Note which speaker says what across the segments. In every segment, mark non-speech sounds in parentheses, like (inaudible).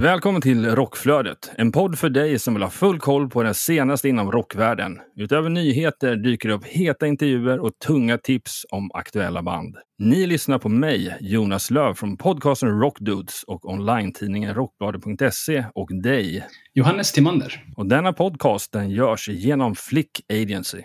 Speaker 1: Välkommen till Rockflödet, en podd för dig som vill ha full koll på det senaste inom rockvärlden. Utöver nyheter dyker det upp heta intervjuer och tunga tips om aktuella band. Ni lyssnar på mig, Jonas Löv från podcasten Rockdudes och online-tidningen Rockbladet.se och dig.
Speaker 2: Johannes Timander.
Speaker 1: Och denna podcast den görs genom Flick Agency.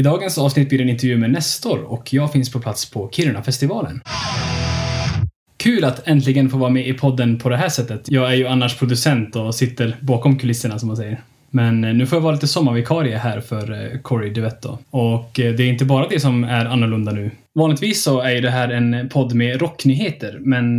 Speaker 2: I dagens avsnitt blir det en intervju med Nestor och jag finns på plats på Kiruna-festivalen. Kul att äntligen få vara med i podden på det här sättet. Jag är ju annars producent och sitter bakom kulisserna som man säger. Men eh, nu får jag vara lite sommarvikarie här för eh, Corey Duetto. Och eh, det är inte bara det som är annorlunda nu. Vanligtvis så är ju det här en podd med rocknyheter, men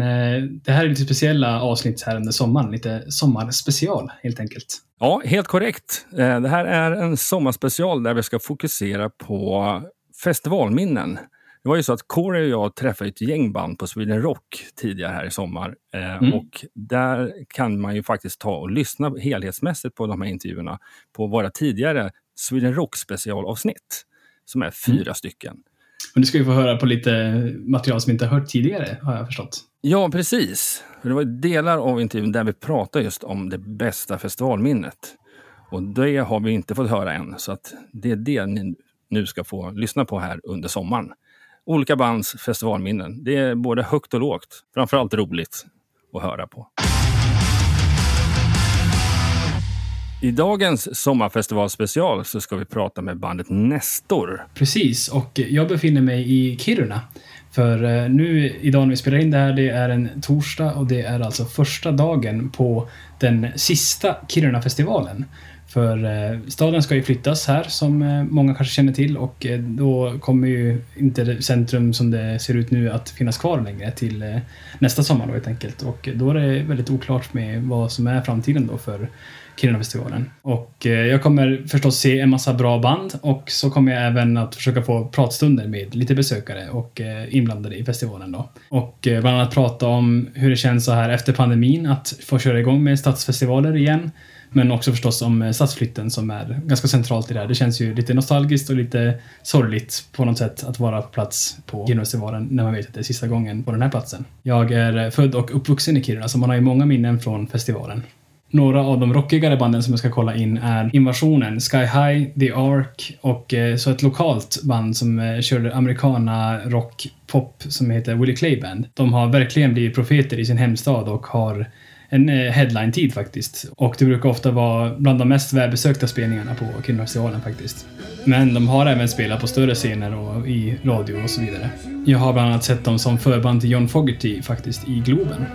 Speaker 2: det här är lite speciella avsnitt här under sommaren. Lite sommarspecial helt enkelt.
Speaker 1: Ja, helt korrekt. Det här är en sommarspecial där vi ska fokusera på festivalminnen. Det var ju så att Corey och jag träffade ett gäng band på Sweden Rock tidigare här i sommar. Mm. Och där kan man ju faktiskt ta och lyssna helhetsmässigt på de här intervjuerna på våra tidigare Sweden Rock specialavsnitt. Som är fyra mm. stycken.
Speaker 2: Men du ska ju få höra på lite material som inte har hört tidigare, har jag förstått.
Speaker 1: Ja, precis. Det var delar av intervjun där vi pratade just om det bästa festivalminnet. Och det har vi inte fått höra än, så att det är det ni nu ska få lyssna på här under sommaren olika bands festivalminnen. Det är både högt och lågt. Framförallt roligt att höra på. I dagens sommarfestivalspecial så ska vi prata med bandet Nestor.
Speaker 2: Precis, och jag befinner mig i Kiruna. För eh, nu idag när vi spelar in det här, det är en torsdag och det är alltså första dagen på den sista Kiruna-festivalen. För eh, staden ska ju flyttas här som eh, många kanske känner till och eh, då kommer ju inte centrum som det ser ut nu att finnas kvar längre till eh, nästa sommar då helt enkelt. Och då är det väldigt oklart med vad som är framtiden då för Kirunafestivalen. Och eh, jag kommer förstås se en massa bra band och så kommer jag även att försöka få pratstunder med lite besökare och eh, inblandade i festivalen då. Och eh, bland annat prata om hur det känns så här efter pandemin att få köra igång med stadsfestivaler igen men också förstås om stadsflytten som är ganska centralt i det här. Det känns ju lite nostalgiskt och lite sorgligt på något sätt att vara på plats på Kirunafestivalen när man vet att det är sista gången på den här platsen. Jag är född och uppvuxen i Kiruna så man har ju många minnen från festivalen. Några av de rockigare banden som jag ska kolla in är Invasionen, Sky High, The Ark och eh, så ett lokalt band som eh, körde americana rock pop som heter Willie Clay Band. De har verkligen blivit profeter i sin hemstad och har en eh, headline-tid faktiskt. Och det brukar ofta vara bland de mest välbesökta spelningarna på Kvinnorfestivalen faktiskt. Men de har även spelat på större scener och i radio och så vidare. Jag har bland annat sett dem som förband till John Fogerty faktiskt i Globen.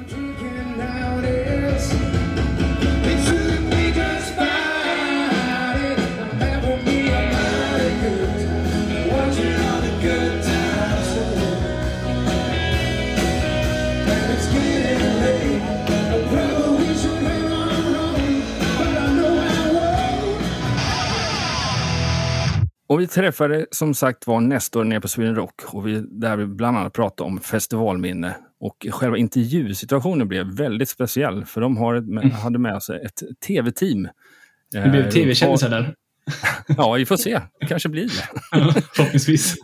Speaker 1: Och vi träffade som sagt var Nestor nere på Sweden Rock och vi, där vi bland annat pratade om festivalminne. Och själva intervjusituationen blev väldigt speciell för de har ett, mm. hade med sig ett tv-team.
Speaker 2: Det blev eh, tv-kändisar där.
Speaker 1: ja, vi får se. Det kanske blir det. (laughs)
Speaker 2: förhoppningsvis.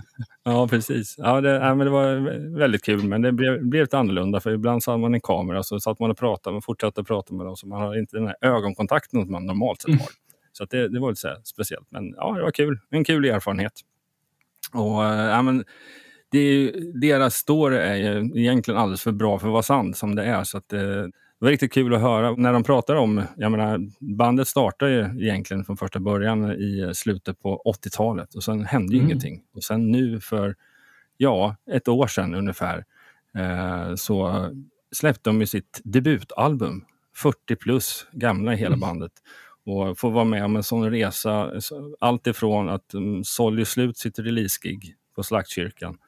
Speaker 1: ja, precis. Ja, det, ja, men det var väldigt kul, men det blev, blev lite annorlunda. För ibland så hade man en kamera så satt man och pratade, man fortsatte prata med dem. Så man har inte den här ögonkontakten som man normalt sett har. Så det, det, var lite så speciellt. Men ja, det var kul. En kul erfarenhet. Och äh, ja, men det är, deras story är ju egentligen alldeles för bra för att vara sant som det är. Så att, det, det var riktigt kul att höra när de pratar om, jag menar, bandet startade ju egentligen från första början i slutet på 80-talet och sen hände ju mm. ingenting. Och sen nu för, ja, ett år sedan ungefär, eh, så släppte de ju sitt debutalbum, 40 plus gamla i hela mm. bandet och få vara med om en sån resa. Allt ifrån att um, Solly Slut sitter releasegig på Slaktkyrkan.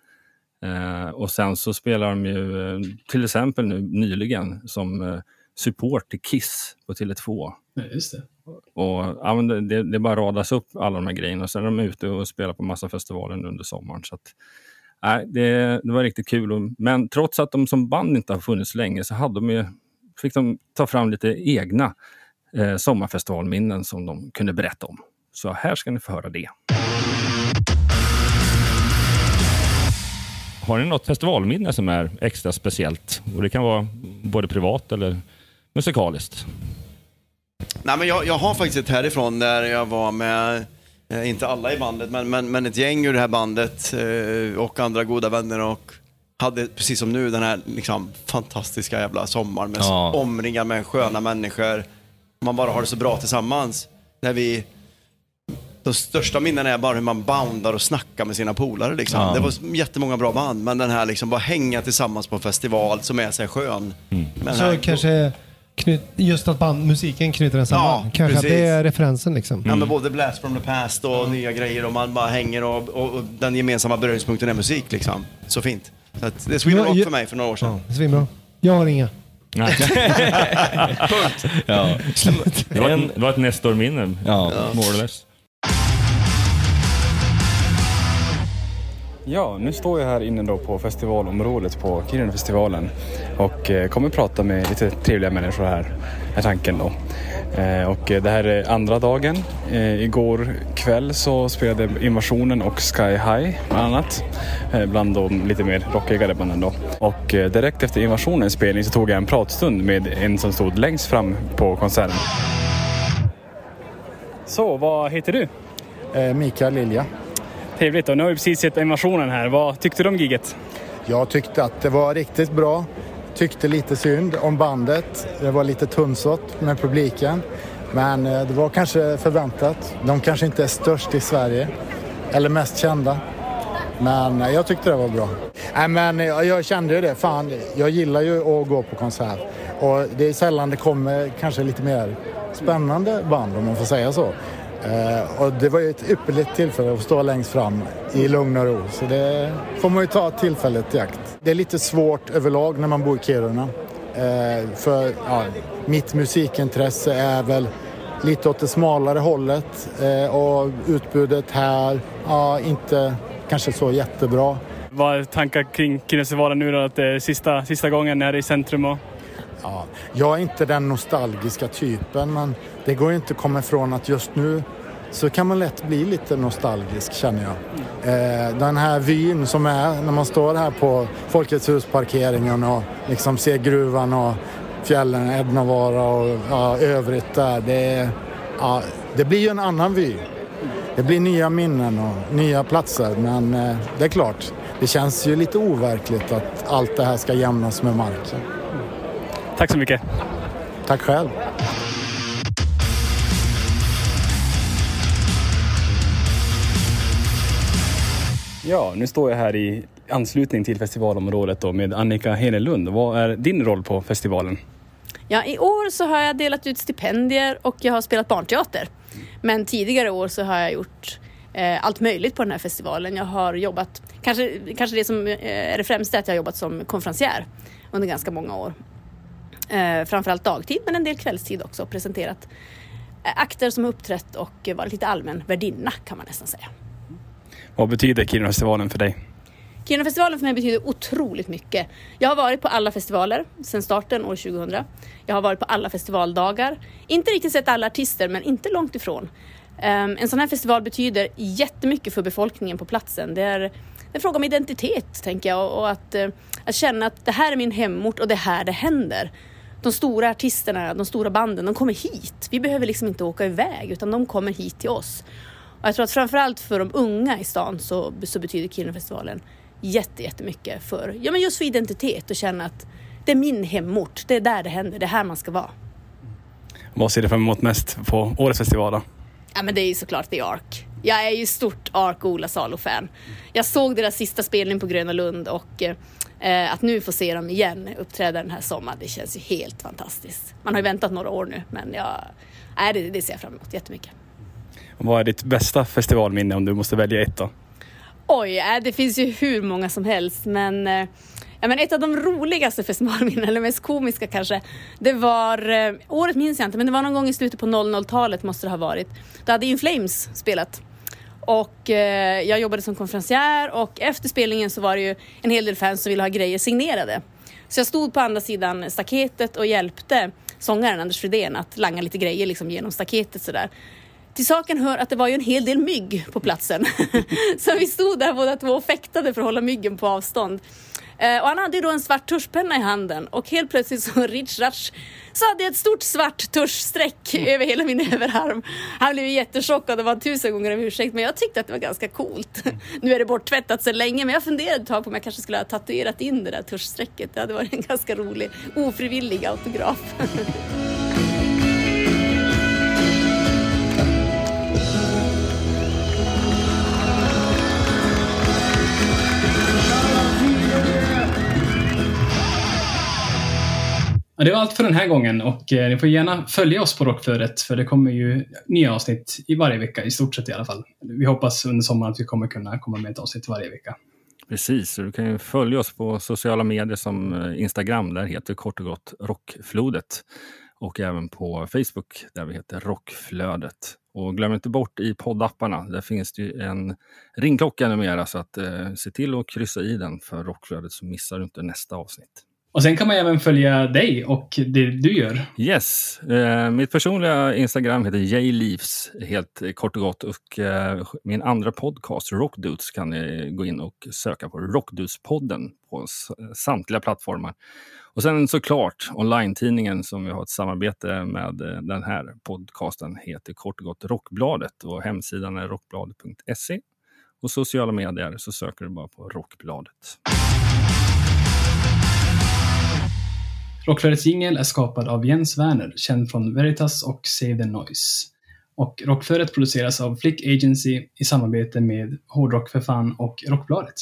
Speaker 1: Eh, och sen så spelar de ju eh, till exempel nu nyligen som eh, support till Kiss på Tele2
Speaker 3: Ja, just det.
Speaker 1: Och, ja, det, det, bara radas upp alla de här grejerna. Sen är de ute och spelar på massa festivaler under sommaren. Så att, nej, det, det var riktigt kul. Och, men trots att de som band inte har funnits länge så hade de ju, fick de ta fram lite egna eh, sommarfestivalminnen som de kunde berätta om. Så här ska ni få höra det.
Speaker 4: Har ni något festivalminne som är extra speciellt? Och Det kan vara både privat eller musikaliskt.
Speaker 5: Nej, men jag, jag har faktiskt ett härifrån där jag var med, eh, inte alla i bandet, men, men, men ett gäng ur det här bandet eh, och andra goda vänner och hade precis som nu den här liksom, fantastiska jävla sommaren med
Speaker 4: Ja.
Speaker 5: omringad med sköna människor. Man bara har det så bra tillsammans. När vi, de största minnen är bara hur man boundar och snackar med sina polare. Liksom.
Speaker 4: Ja.
Speaker 5: Det var jättemånga bra band, men den här liksom bara hänga tillsammans på en festival som är så skön. Med den
Speaker 6: Så
Speaker 5: här-
Speaker 6: kanske knut, just att band, musiken knyter den samman.
Speaker 5: Ja,
Speaker 6: kanske att
Speaker 5: precis.
Speaker 6: det är referensen liksom.
Speaker 5: Ja, men både Blast from the past och nya grejer och man bara hänger och, och, och den gemensamma beröringspunkten är musik liksom. Så fint. Så att det är Sweden Rock för mig för några år sedan.
Speaker 6: Ja, svinbra. Jag har inga.
Speaker 4: Nej. (laughs) ja. Det var ett, det var ett Nestor-minne,
Speaker 7: Ja.
Speaker 4: more or less.
Speaker 2: Ja, nu står jag här inne då på festivalområdet på Kirunafestivalen och eh, kommer prata med lite trevliga människor här, är tanken då. Eh, och eh, det här är andra dagen. Igår kväll så spelade Invasionen och Sky High bland annat. Bland de lite mer rockigare banden då. Och direkt efter Invasionens spelning så tog jag en pratstund med en som stod längst fram på konserten. Så, vad heter du?
Speaker 8: Mikael Lilja.
Speaker 2: Trevligt och nu har vi precis sett Invasionen här. Vad tyckte du om giget?
Speaker 8: Jag tyckte att det var riktigt bra. Tyckte lite synd om bandet. Det var lite tunnsått med publiken. Men eh, det var kanske förväntat. De kanske inte är störst i Sverige. Eller mest kända. Men eh, jag tyckte det var bra. Nej, men eh, jag kände ju det. Fan, jag gillar ju att gå på konsert. Och det är sällan det kommer kanske lite mer spännande band om man får säga så. Eh, och det var ju ett ypperligt tillfälle att stå längst fram i lugn och ro. Så det får man ju ta tillfället i akt. Det är lite svårt överlag när man bor i Kiruna. Eh, för ja, mitt musikintresse är väl lite åt det smalare hållet. Eh, och utbudet här, ja, inte kanske så jättebra.
Speaker 2: Vad är tankar kring Kirunasvaara nu då? Att det är sista, sista gången här i centrum och
Speaker 8: Ja, jag är inte den nostalgiska typen men det går ju inte att komma ifrån att just nu så kan man lätt bli lite nostalgisk känner jag. Eh, den här vyn som är när man står här på Folkets Hus-parkeringen och liksom ser gruvan och fjällen, Ednavara och ja, övrigt där. Det, ja, det blir ju en annan vy. Det blir nya minnen och nya platser men eh, det är klart, det känns ju lite overkligt att allt det här ska jämnas med marken.
Speaker 2: Tack så mycket.
Speaker 8: Tack själv.
Speaker 2: Ja, nu står jag här i anslutning till festivalområdet då med Annika Henelund. Vad är din roll på festivalen?
Speaker 9: Ja, I år så har jag delat ut stipendier och jag har spelat barnteater. Men tidigare år så har jag gjort eh, allt möjligt på den här festivalen. Jag har jobbat, kanske, kanske det som eh, är det främsta är att jag har jobbat som konferencier under ganska många år. Eh, framförallt dagtid men en del kvällstid också och presenterat eh, akter som uppträtt och varit lite allmän värdinna kan man nästan säga.
Speaker 2: Vad betyder Kirunafestivalen för dig?
Speaker 9: Kirunafestivalen för mig betyder otroligt mycket. Jag har varit på alla festivaler sedan starten år 2000. Jag har varit på alla festivaldagar. Inte riktigt sett alla artister, men inte långt ifrån. Ehm, en sån här festival betyder jättemycket för befolkningen på platsen. Det är, det är en fråga om identitet, tänker jag, och att, eh, att känna att det här är min hemort och det är här det händer. De stora artisterna, de stora banden, de kommer hit. Vi behöver liksom inte åka iväg, utan de kommer hit till oss. Och jag tror att framförallt för de unga i stan så, så betyder Kirunafestivalen jätte, jättemycket för, ja, men just för identitet och känna att det är min hemort, det är där det händer, det är här man ska vara.
Speaker 2: Vad ser du fram emot mest på årets festival? Då?
Speaker 9: Ja men det är ju såklart The Ark. Jag är ju stort Ark och Ola Salo-fan. Jag såg deras sista spelning på Gröna Lund och eh, att nu få se dem igen uppträda den här sommaren, det känns ju helt fantastiskt. Man har ju väntat några år nu men jag, nej, det, det ser jag fram emot jättemycket.
Speaker 2: Vad är ditt bästa festivalminne om du måste välja ett då?
Speaker 9: Oj, äh, det finns ju hur många som helst men eh, Ja, men ett av de roligaste (laughs) festivalminnen, eller mest komiska kanske, det var, eh, året minns jag inte, men det var någon gång i slutet på 00-talet måste det ha varit. Då hade In Flames spelat. Och eh, jag jobbade som konferencier och efter spelningen så var det ju en hel del fans som ville ha grejer signerade. Så jag stod på andra sidan staketet och hjälpte sångaren Anders Fridén att langa lite grejer liksom genom staketet sådär. Till saken hör att det var ju en hel del mygg på platsen. (laughs) så vi stod där båda två och fäktade för att hålla myggen på avstånd. Eh, och han hade ju då en svart tuschpenna i handen och helt plötsligt så (laughs) Ratch så hade jag ett stort svart tuschstreck
Speaker 2: Mm.
Speaker 9: över hela min (laughs) överarm. Han blev jättechockad och var tusen gånger om ursäkt men jag tyckte att det var ganska coolt. (laughs) nu är det borttvättat så länge men jag funderade ett tag på om jag kanske skulle ha tatuerat in det där tuschstrecket. Det hade varit en ganska rolig ofrivillig autograf.
Speaker 2: Det var allt för den här gången och eh, ni får gärna följa oss på Rockflödet för det kommer ju nya avsnitt i varje vecka, i stort sett i alla fall. Vi hoppas under sommaren att vi kommer kunna komma med ett avsnitt varje vecka.
Speaker 1: Precis, så du kan ju följa oss på sociala medier som eh, Instagram, där heter kort och gott Rockflodet. Och även på Facebook där vi heter Rockflödet. Och glöm inte bort i poddapparna, där finns det ju en ringklocka numera så att eh, se till att kryssa i den för Rockflödet så missar du inte nästa avsnitt.
Speaker 2: Och sen kan man även följa dig och det du gör.
Speaker 1: Yes, eh, mitt personliga Instagram heter jleaves helt kort och gott och eh, min andra podcast Rockdudes kan ni gå in och söka på Rockdudespodden på samtliga plattformar. Och sen såklart online-tidningen som vi har ett samarbete med eh, den här podcasten heter kort och gott Rockbladet och hemsidan är rockbladet.se och sociala medier så söker du bara på Rockbladet.
Speaker 2: Rockflödets jingel är skapad av Jens Werner, känd från Veritas och Save the Noise. Och Rockflödet produceras av Flick Agency i samarbete med Hårdrock för fan och Rockbladet.